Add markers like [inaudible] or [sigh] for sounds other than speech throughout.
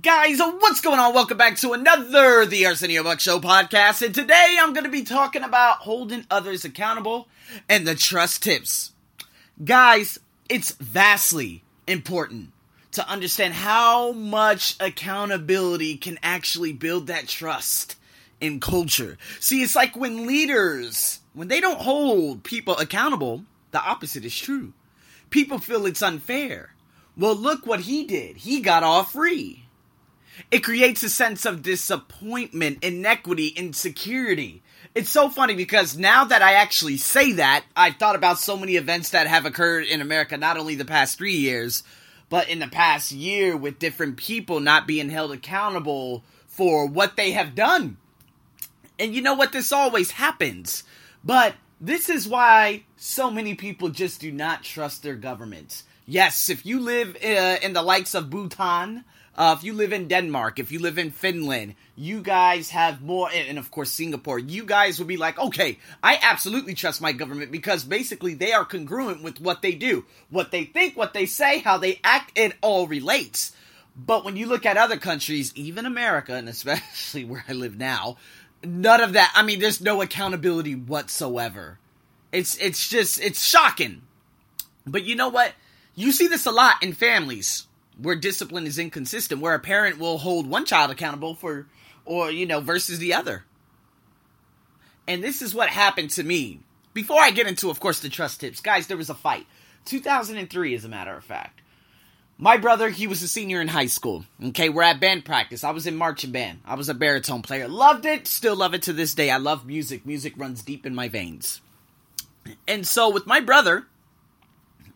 Guys, what's going on? Welcome back to another The Arsenio Buck Show podcast. And today I'm going to be talking about holding others accountable and the trust tips. Guys, it's vastly important to understand how much accountability can actually build that trust in culture. See, it's like when leaders, when they don't hold people accountable, the opposite is true. People feel it's unfair. Well, look what he did. He got off free. It creates a sense of disappointment, inequity, insecurity. It's so funny because now that I actually say that, I've thought about so many events that have occurred in America, not only the past three years, but in the past year with different people not being held accountable for what they have done. And you know what? This always happens. But this is why so many people just do not trust their governments. Yes, if you live uh, in the likes of Bhutan, uh, if you live in Denmark, if you live in Finland, you guys have more, and of course Singapore, you guys would be like, okay, I absolutely trust my government because basically they are congruent with what they do. What they think, what they say, how they act, it all relates. But when you look at other countries, even America, and especially [laughs] where I live now, none of that, I mean, there's no accountability whatsoever. It's, it's just, it's shocking. But you know what? You see this a lot in families where discipline is inconsistent, where a parent will hold one child accountable for, or, you know, versus the other. And this is what happened to me. Before I get into, of course, the trust tips, guys, there was a fight. 2003, as a matter of fact. My brother, he was a senior in high school. Okay, we're at band practice. I was in marching band. I was a baritone player. Loved it, still love it to this day. I love music. Music runs deep in my veins. And so, with my brother,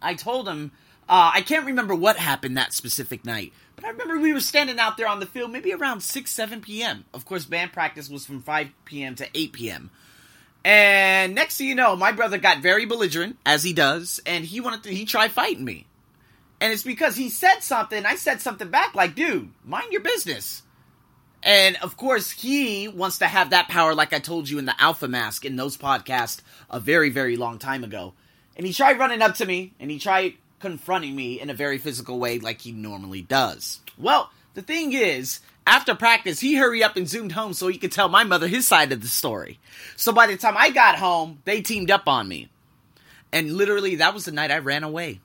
I told him, uh, I can't remember what happened that specific night, but I remember we were standing out there on the field maybe around 6, 7 p.m. Of course, band practice was from 5 p.m. to 8 p.m. And next thing you know, my brother got very belligerent, as he does, and he wanted to, he tried fighting me. And it's because he said something, I said something back like, dude, mind your business. And of course, he wants to have that power, like I told you in the Alpha Mask in those podcasts a very, very long time ago. And he tried running up to me, and he tried confronting me in a very physical way like he normally does. Well, the thing is, after practice, he hurried up and zoomed home so he could tell my mother his side of the story. So by the time I got home, they teamed up on me. And literally, that was the night I ran away.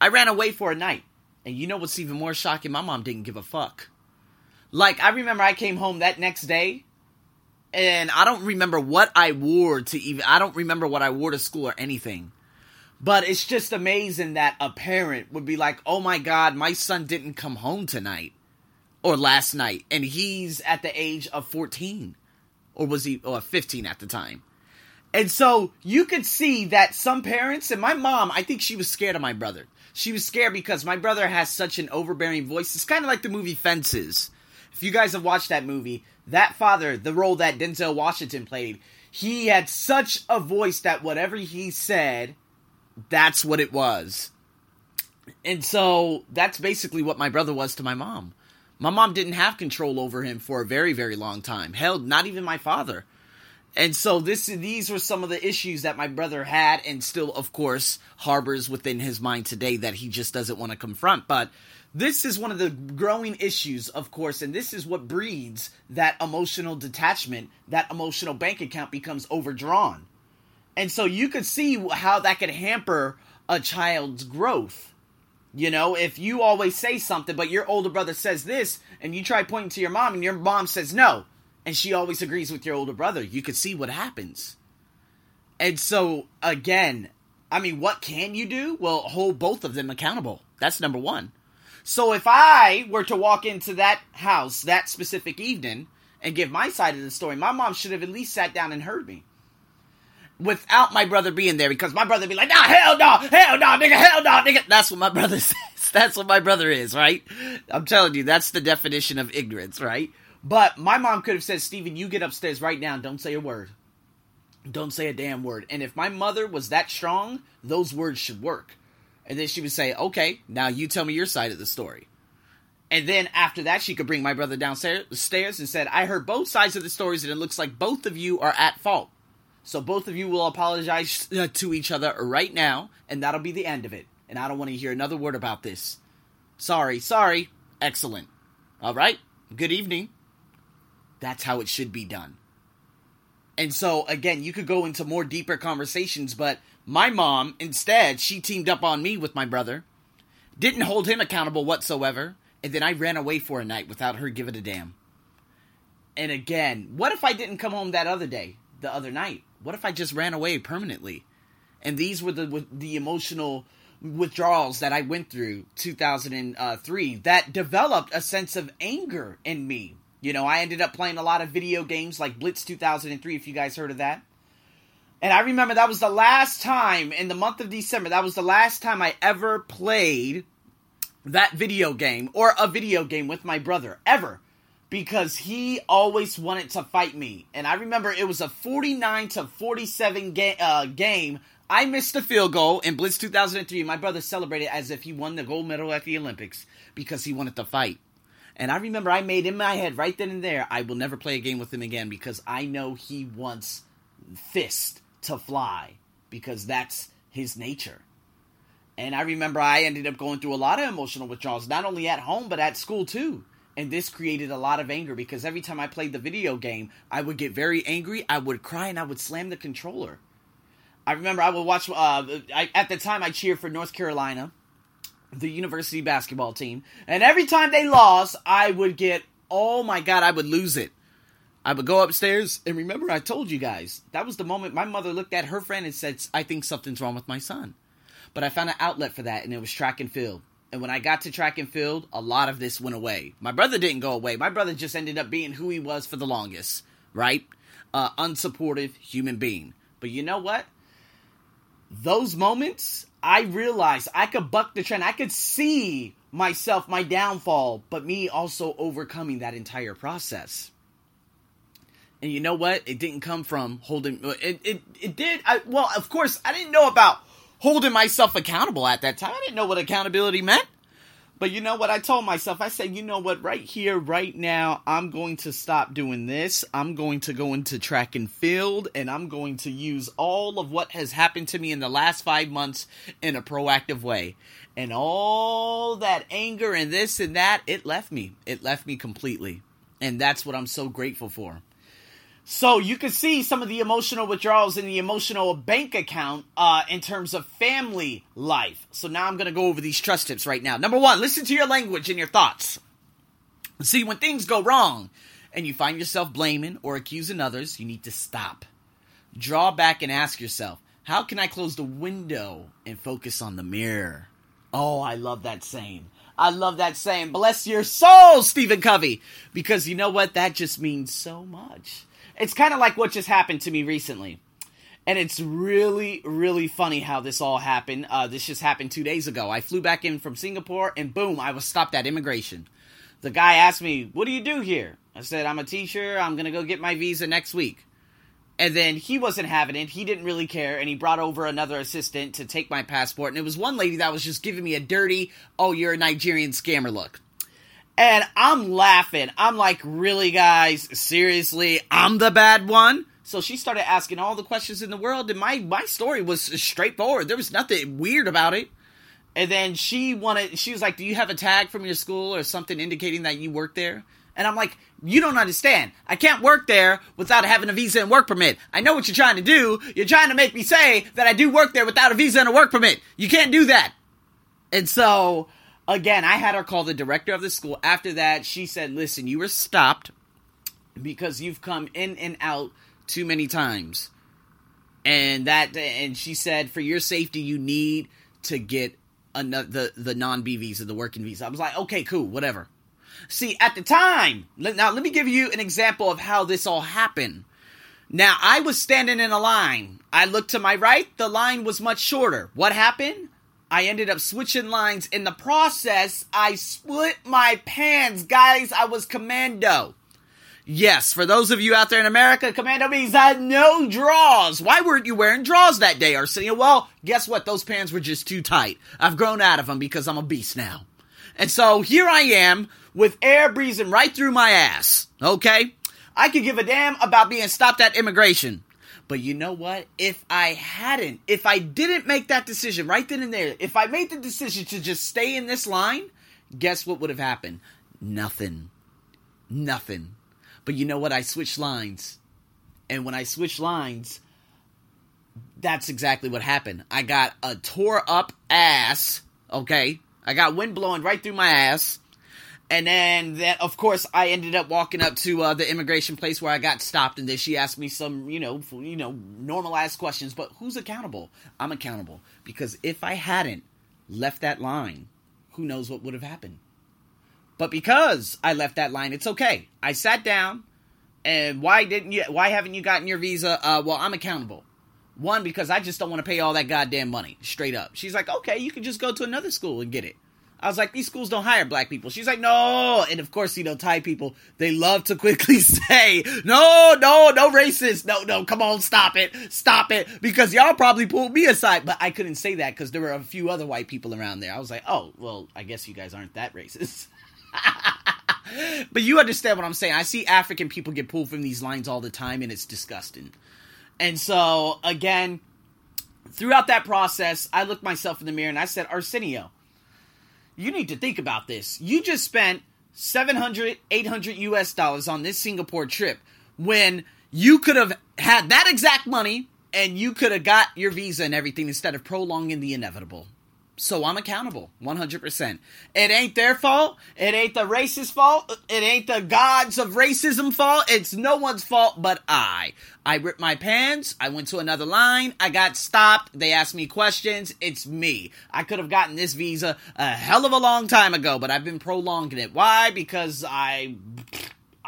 I ran away for a night. And you know what's even more shocking? My mom didn't give a fuck. Like, I remember I came home that next day, and I don't remember what I wore to even, I don't remember what I wore to school or anything. But it's just amazing that a parent would be like, oh my god, my son didn't come home tonight or last night, and he's at the age of 14. Or was he, or 15 at the time. And so you could see that some parents, and my mom, I think she was scared of my brother. She was scared because my brother has such an overbearing voice. It's kind of like the movie Fences. If you guys have watched that movie, that father, the role that Denzel Washington played, he had such a voice that whatever he said, that's what it was. And so that's basically what my brother was to my mom. My mom didn't have control over him for a very, very long time. Hell, not even my father. And so this these were some of the issues that my brother had and still of course harbors within his mind today that he just doesn't want to confront. But this is one of the growing issues, of course, and this is what breeds that emotional detachment, that emotional bank account becomes overdrawn. And so you could see how that could hamper a child's growth. You know, if you always say something, but your older brother says this, and you try pointing to your mom, and your mom says no, and she always agrees with your older brother, you could see what happens. And so, again, I mean, what can you do? Well, hold both of them accountable. That's number one. So if I were to walk into that house that specific evening and give my side of the story, my mom should have at least sat down and heard me without my brother being there because my brother be like, nah, hell no, hell no, nigga, hell no, nigga. That's what my brother [laughs] says. That's what my brother is, right? I'm telling you, that's the definition of ignorance, right? But my mom could have said, Steven, you get upstairs right now. Don't say a word. Don't say a damn word. And if my mother was that strong, those words should work. And then she would say, okay, now you tell me your side of the story. And then after that, she could bring my brother downstairs and said, I heard both sides of the stories, and it looks like both of you are at fault. So both of you will apologize uh, to each other right now, and that'll be the end of it. And I don't want to hear another word about this. Sorry, sorry. Excellent. All right? Good evening. That's how it should be done. And so, again, you could go into more deeper conversations, but my mom, instead, she teamed up on me with my brother, didn't hold him accountable whatsoever, and then I ran away for a night without her giving a damn. And again, what if I didn't come home that other day, the other night? What if I just ran away permanently? And these were the the emotional withdrawals that I went through 2003 that developed a sense of anger in me you know, I ended up playing a lot of video games like Blitz 2003, if you guys heard of that. And I remember that was the last time in the month of December, that was the last time I ever played that video game or a video game with my brother, ever. Because he always wanted to fight me. And I remember it was a 49 to 47 ga- uh, game. I missed the field goal in Blitz 2003. My brother celebrated as if he won the gold medal at the Olympics because he wanted to fight. And I remember I made in my head right then and there, I will never play a game with him again because I know he wants fist to fly because that's his nature. And I remember I ended up going through a lot of emotional withdrawals, not only at home, but at school too. And this created a lot of anger because every time I played the video game, I would get very angry, I would cry, and I would slam the controller. I remember I would watch, uh, I, at the time I cheered for North Carolina the university basketball team, and every time they lost, I would get, oh my god, I would lose it. I would go upstairs, and remember, I told you guys that was the moment my mother looked at her friend and said, I think something's wrong with my son. But I found an outlet for that, and it was track and field. And when I got to track and field, a lot of this went away. My brother didn't go away. My brother just ended up being who he was for the longest, right? Uh, unsupportive human being. But you know what? Those moments I realized I could buck the trend. I could see myself, my downfall, but me also overcoming that entire process. And you know what? It didn't come from holding it it, it did I, well, of course, I didn't know about holding myself accountable at that time. I didn't know what accountability meant. But you know what? I told myself, I said, you know what? Right here, right now, I'm going to stop doing this. I'm going to go into track and field, and I'm going to use all of what has happened to me in the last five months in a proactive way. And all that anger and this and that, it left me. It left me completely. And that's what I'm so grateful for. So you can see some of the emotional withdrawals in the emotional bank account uh, in terms of family life. So now I'm going to go over these trust tips right now. Number one, listen to your language and your thoughts. See, when things go wrong and you find yourself blaming or accusing others, you need to stop. Draw back and ask yourself, how can I close the window and focus on the mirror? Oh, I love that saying. I love that saying. Bless your soul, Stephen Covey. Because you know what? That just means so much. It's kind of like what just happened to me recently. And it's really, really funny how this all happened. Uh, this just happened two days ago. I flew back in from Singapore, and boom, I was stopped at immigration. The guy asked me, What do you do here? I said, I'm a teacher. I'm going to go get my visa next week. And then he wasn't having it. He didn't really care. And he brought over another assistant to take my passport. And it was one lady that was just giving me a dirty, oh, you're a Nigerian scammer look. And I'm laughing. I'm like, really, guys? Seriously? I'm the bad one? So she started asking all the questions in the world, and my, my story was straightforward. There was nothing weird about it. And then she wanted, she was like, Do you have a tag from your school or something indicating that you work there? And I'm like, You don't understand. I can't work there without having a visa and work permit. I know what you're trying to do. You're trying to make me say that I do work there without a visa and a work permit. You can't do that. And so again, I had her call the director of the school. After that, she said, "Listen, you were stopped because you've come in and out too many times." And that and she said, "For your safety, you need to get another the the non-B visa, the working visa." I was like, "Okay, cool, whatever." See, at the time, now let me give you an example of how this all happened. Now, I was standing in a line. I looked to my right, the line was much shorter. What happened? I ended up switching lines. In the process, I split my pants. Guys, I was commando. Yes, for those of you out there in America, commando means I had no draws. Why weren't you wearing draws that day, Arsenio? Well, guess what? Those pants were just too tight. I've grown out of them because I'm a beast now. And so here I am with air breezing right through my ass. Okay? I could give a damn about being stopped at immigration. But you know what? If I hadn't, if I didn't make that decision right then and there, if I made the decision to just stay in this line, guess what would have happened? Nothing. Nothing. But you know what? I switched lines. And when I switched lines, that's exactly what happened. I got a tore up ass, okay? I got wind blowing right through my ass. And then, that, of course, I ended up walking up to uh, the immigration place where I got stopped, and then she asked me some, you know, you know, normalized questions. But who's accountable? I'm accountable because if I hadn't left that line, who knows what would have happened? But because I left that line, it's okay. I sat down, and why didn't you? Why haven't you gotten your visa? Uh, well, I'm accountable. One because I just don't want to pay all that goddamn money straight up. She's like, okay, you can just go to another school and get it. I was like, these schools don't hire black people. She's like, no. And of course, you know, Thai people, they love to [laughs] quickly say, no, no, no racist. No, no, come on, stop it. Stop it. Because y'all probably pulled me aside. But I couldn't say that because there were a few other white people around there. I was like, oh, well, I guess you guys aren't that racist. [laughs] but you understand what I'm saying. I see African people get pulled from these lines all the time, and it's disgusting. And so, again, throughout that process, I looked myself in the mirror and I said, Arsenio, you need to think about this. You just spent 700, 800 US dollars on this Singapore trip when you could have had that exact money and you could have got your visa and everything instead of prolonging the inevitable. So I'm accountable 100%. It ain't their fault. It ain't the racist fault. It ain't the gods of racism fault. It's no one's fault but I. I ripped my pants. I went to another line. I got stopped. They asked me questions. It's me. I could have gotten this visa a hell of a long time ago, but I've been prolonging it. Why? Because I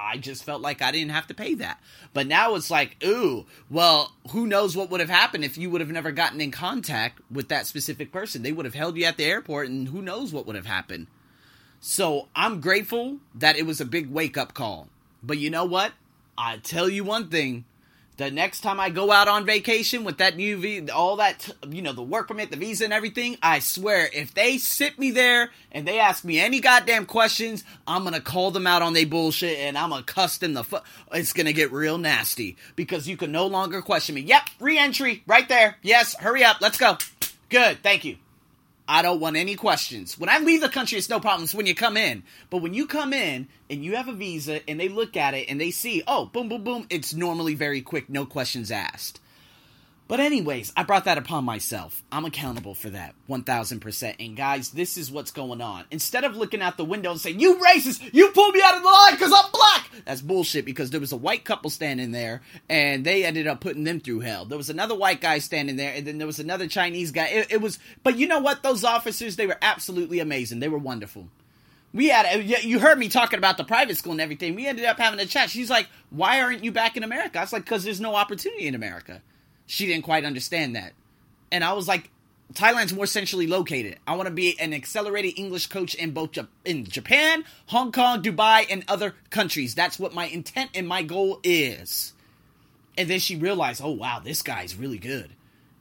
I just felt like I didn't have to pay that. But now it's like, ooh, well, who knows what would have happened if you would have never gotten in contact with that specific person? They would have held you at the airport, and who knows what would have happened. So I'm grateful that it was a big wake up call. But you know what? I tell you one thing the next time I go out on vacation with that new visa, all that, you know, the work permit, the visa, and everything, I swear, if they sit me there and they ask me any goddamn questions, I'm gonna call them out on their bullshit and I'm gonna cuss them the fuck. It's gonna get real nasty because you can no longer question me. Yep, re entry right there. Yes, hurry up, let's go. Good, thank you. I don't want any questions. When I leave the country, it's no problems when you come in. But when you come in and you have a visa and they look at it and they see, oh, boom, boom, boom, it's normally very quick, no questions asked. But, anyways, I brought that upon myself. I'm accountable for that, 1000%. And, guys, this is what's going on. Instead of looking out the window and saying, You racist, you pulled me out of the line because I'm black, that's bullshit because there was a white couple standing there and they ended up putting them through hell. There was another white guy standing there and then there was another Chinese guy. It, it was, but you know what? Those officers, they were absolutely amazing. They were wonderful we had you heard me talking about the private school and everything. We ended up having a chat. She's like, "Why aren't you back in America?" I was like, "Because there's no opportunity in America." she didn't quite understand that. And I was like, Thailand's more centrally located. I want to be an accelerated English coach in both in Japan, Hong Kong, Dubai, and other countries. That's what my intent and my goal is. And then she realized, oh wow, this guy's really good.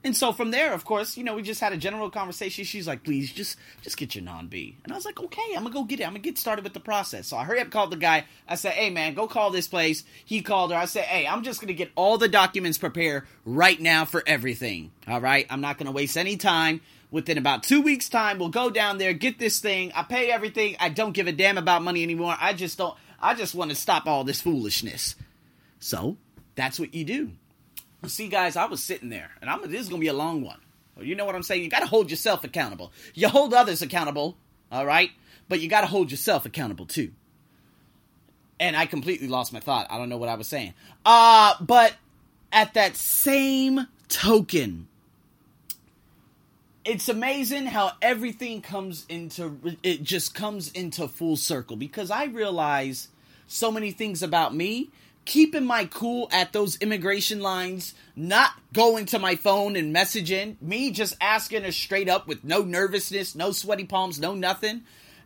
And so from there, of course, you know, we just had a general conversation. She's like, please, just just get your non-B. And I was like, okay, I'm gonna go get it. I'm gonna get started with the process. So I hurry up, called the guy. I said, hey man, go call this place. He called her. I said, hey, I'm just gonna get all the documents prepared right now for everything. All right, I'm not gonna waste any time. Within about two weeks' time, we'll go down there, get this thing. I pay everything. I don't give a damn about money anymore. I just don't. I just want to stop all this foolishness. So that's what you do. See, guys, I was sitting there, and I'm this is gonna be a long one. You know what I'm saying? You gotta hold yourself accountable. You hold others accountable, all right? But you gotta hold yourself accountable too. And I completely lost my thought. I don't know what I was saying. Uh, but at that same token, it's amazing how everything comes into it just comes into full circle because I realize so many things about me keeping my cool at those immigration lines, not going to my phone and messaging, me just asking her straight up with no nervousness, no sweaty palms, no nothing.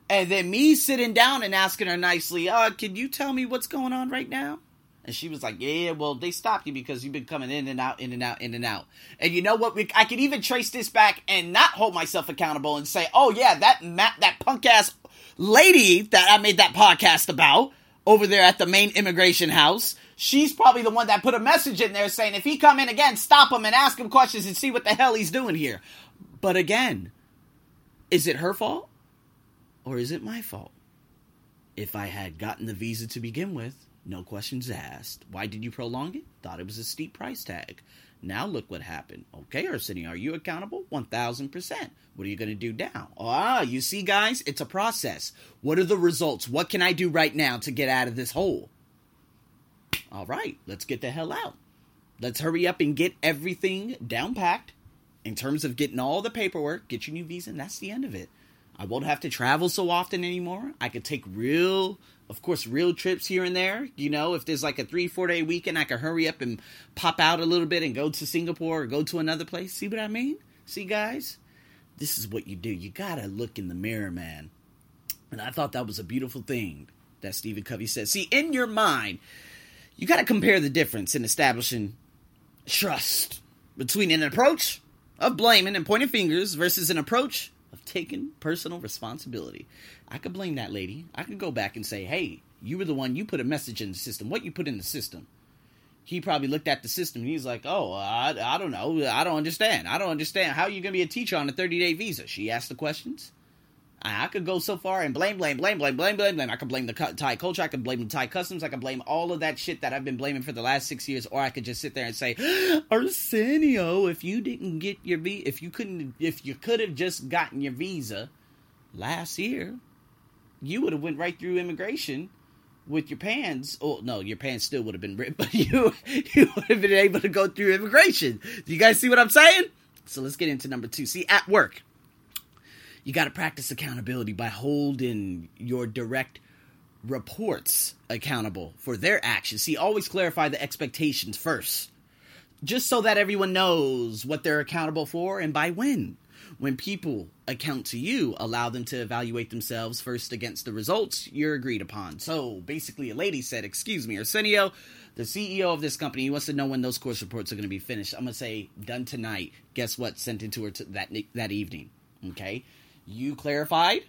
And then me sitting down and asking her nicely, uh, can you tell me what's going on right now? And she was like, yeah, well, they stopped you because you've been coming in and out, in and out, in and out. And you know what? I could even trace this back and not hold myself accountable and say, oh, yeah, that, that punk ass lady that I made that podcast about over there at the main immigration house. She's probably the one that put a message in there saying if he come in again, stop him and ask him questions and see what the hell he's doing here. But again, is it her fault or is it my fault? If I had gotten the visa to begin with, no questions asked. Why did you prolong it? Thought it was a steep price tag. Now look what happened. Okay, Arsenio, are you accountable? 1000%. What are you going to do now? Ah, you see, guys, it's a process. What are the results? What can I do right now to get out of this hole? All right, let's get the hell out. Let's hurry up and get everything down packed in terms of getting all the paperwork, get your new visa, and that's the end of it. I won't have to travel so often anymore. I could take real of course, real trips here and there. You know, if there's like a three, four day weekend, I can hurry up and pop out a little bit and go to Singapore or go to another place. See what I mean? See, guys? This is what you do. You gotta look in the mirror, man. And I thought that was a beautiful thing that Stephen Covey said. See, in your mind, you gotta compare the difference in establishing trust between an approach of blaming and pointing fingers versus an approach of taking personal responsibility. I could blame that lady. I could go back and say, hey, you were the one, you put a message in the system. What you put in the system? He probably looked at the system and he's like, oh, I, I don't know. I don't understand. I don't understand. How are you going to be a teacher on a 30 day visa? She asked the questions. I could go so far and blame, blame, blame, blame, blame, blame, blame. I could blame the Thai culture. I could blame the Thai customs. I could blame all of that shit that I've been blaming for the last six years. Or I could just sit there and say, [gasps] Arsenio, if you didn't get your visa, if you couldn't, if you could have just gotten your visa last year, you would have went right through immigration with your pants. Oh no, your pants still would have been ripped, [laughs] but you you would have been able to go through immigration. Do you guys see what I'm saying? So let's get into number two. See, at work, you got to practice accountability by holding your direct reports accountable for their actions. See, always clarify the expectations first, just so that everyone knows what they're accountable for and by when. When people account to you, allow them to evaluate themselves first against the results you're agreed upon. So basically, a lady said, Excuse me, Arsenio, the CEO of this company, he wants to know when those course reports are going to be finished. I'm going to say, Done tonight. Guess what? Sent it to her that, that evening. Okay? You clarified.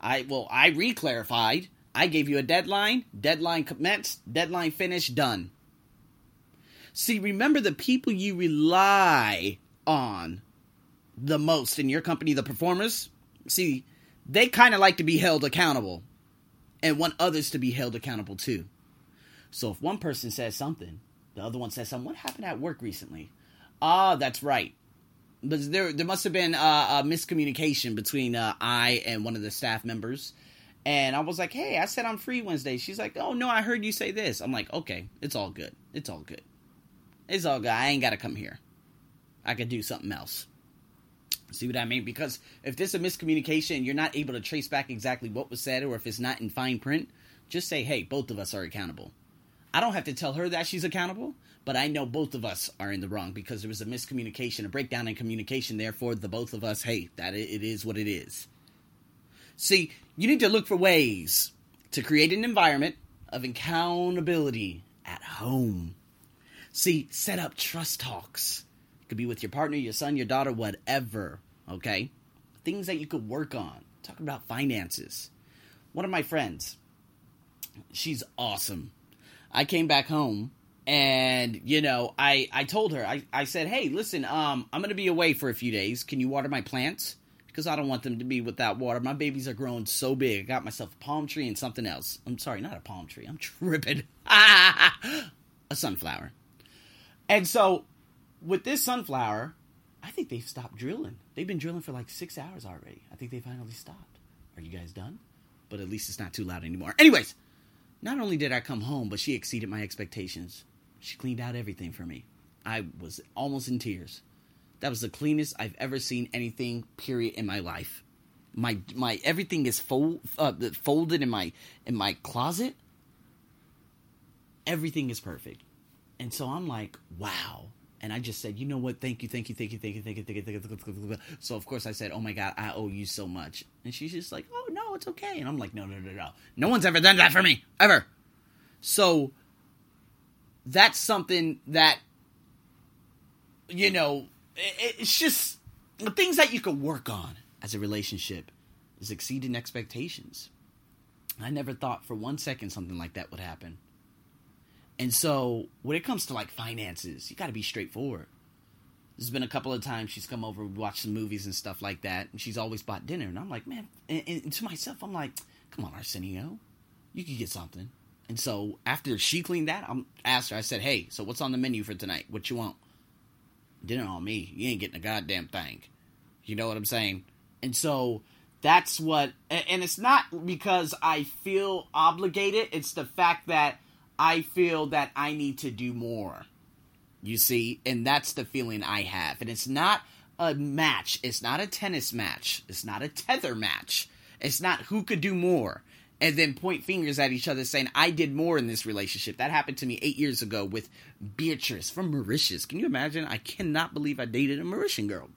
I well, I re-clarified. I gave you a deadline. Deadline commenced. Deadline finished. Done. See, remember the people you rely on the most in your company, the performers. See, they kind of like to be held accountable and want others to be held accountable too. So if one person says something, the other one says something. What happened at work recently? Ah, that's right but there there must have been a miscommunication between uh, I and one of the staff members. And I was like, "Hey, I said I'm free Wednesday." She's like, "Oh no, I heard you say this." I'm like, "Okay, it's all good. It's all good. It's all good. I ain't got to come here. I could do something else." See what I mean? Because if there's a miscommunication you're not able to trace back exactly what was said, or if it's not in fine print, just say, "Hey, both of us are accountable." I don't have to tell her that she's accountable, but I know both of us are in the wrong because there was a miscommunication, a breakdown in communication. Therefore, the both of us, hey, that it is what it is. See, you need to look for ways to create an environment of accountability at home. See, set up trust talks. It could be with your partner, your son, your daughter, whatever. Okay? Things that you could work on. Talk about finances. One of my friends, she's awesome. I came back home and you know i i told her i i said hey listen um i'm gonna be away for a few days. Can you water my plants? Because i don't want them to be without water. My babies are growing so big. I got myself a palm tree and something else. I'm sorry not a palm tree. I'm [laughs] tripping. A sunflower. And so with this sunflower i think they've stopped drilling. They've been drilling for like six hours already. I think they finally stopped. Are you guys done? But at least it's not too loud anymore. Anyways not only did i come home but she exceeded my expectations she cleaned out everything for me. I was almost in tears. That was the cleanest I've ever seen anything. Period in my life. My my everything is fold, uh, folded in my in my closet. Everything is perfect, and so I'm like, wow. And I just said, you know what? Thank you, thank you, thank you, thank you, thank you, thank you, thank you. Thank you. So of course I said, oh my god, I owe you so much. And she's just like, oh no, it's okay. And I'm like, no, no, no, no. No one's ever done that for me ever. So that's something that you know it's just the things that you can work on as a relationship is exceeding expectations i never thought for one second something like that would happen and so when it comes to like finances you got to be straightforward there's been a couple of times she's come over watch some movies and stuff like that and she's always bought dinner and i'm like man and, and to myself i'm like come on arsenio you could get something. And so after she cleaned that, I'm asked her. I said, "Hey, so what's on the menu for tonight? What you want?" Dinner on me. You ain't getting a goddamn thing. You know what I'm saying? And so that's what. And it's not because I feel obligated. It's the fact that I feel that I need to do more. You see, and that's the feeling I have. And it's not a match. It's not a tennis match. It's not a tether match. It's not who could do more and then point fingers at each other saying, I did more in this relationship. That happened to me eight years ago with Beatrice from Mauritius. Can you imagine? I cannot believe I dated a Mauritian girl.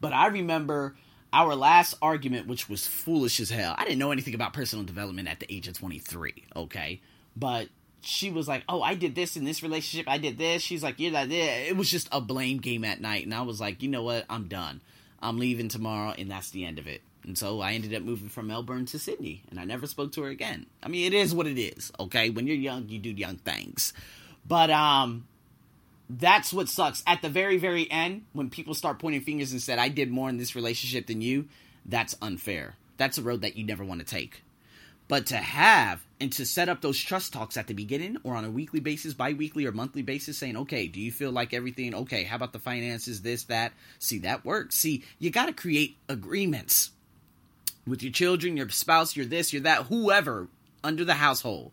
But I remember our last argument, which was foolish as hell. I didn't know anything about personal development at the age of 23, okay? But she was like, "Oh, I did this in this relationship. I did this." She's like, "Yeah, that It was just a blame game at night, and I was like, "You know what? I'm done. I'm leaving tomorrow, and that's the end of it." And so I ended up moving from Melbourne to Sydney, and I never spoke to her again. I mean, it is what it is. Okay, when you're young, you do young things, but um, that's what sucks. At the very, very end, when people start pointing fingers and said, "I did more in this relationship than you," that's unfair. That's a road that you never want to take. But to have and to set up those trust talks at the beginning or on a weekly basis, bi weekly or monthly basis, saying, okay, do you feel like everything, okay, how about the finances, this, that? See, that works. See, you got to create agreements with your children, your spouse, your this, your that, whoever under the household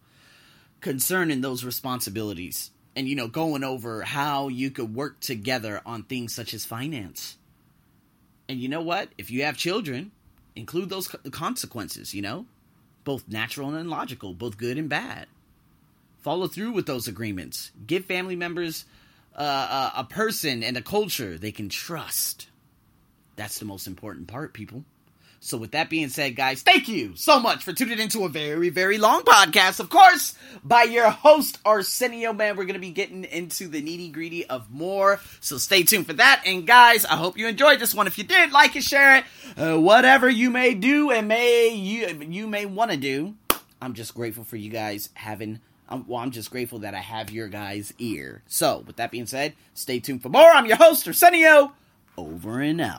concerning those responsibilities. And, you know, going over how you could work together on things such as finance. And you know what? If you have children, include those consequences, you know? Both natural and logical, both good and bad. Follow through with those agreements. Give family members uh, a, a person and a culture they can trust. That's the most important part, people. So, with that being said, guys, thank you so much for tuning into a very, very long podcast, of course, by your host, Arsenio Man. We're going to be getting into the nitty gritty of more. So, stay tuned for that. And, guys, I hope you enjoyed this one. If you did, like it, share it. Uh, whatever you may do and may you, you may want to do, I'm just grateful for you guys having. Well, I'm just grateful that I have your guys' ear. So, with that being said, stay tuned for more. I'm your host, Arsenio. Over and out.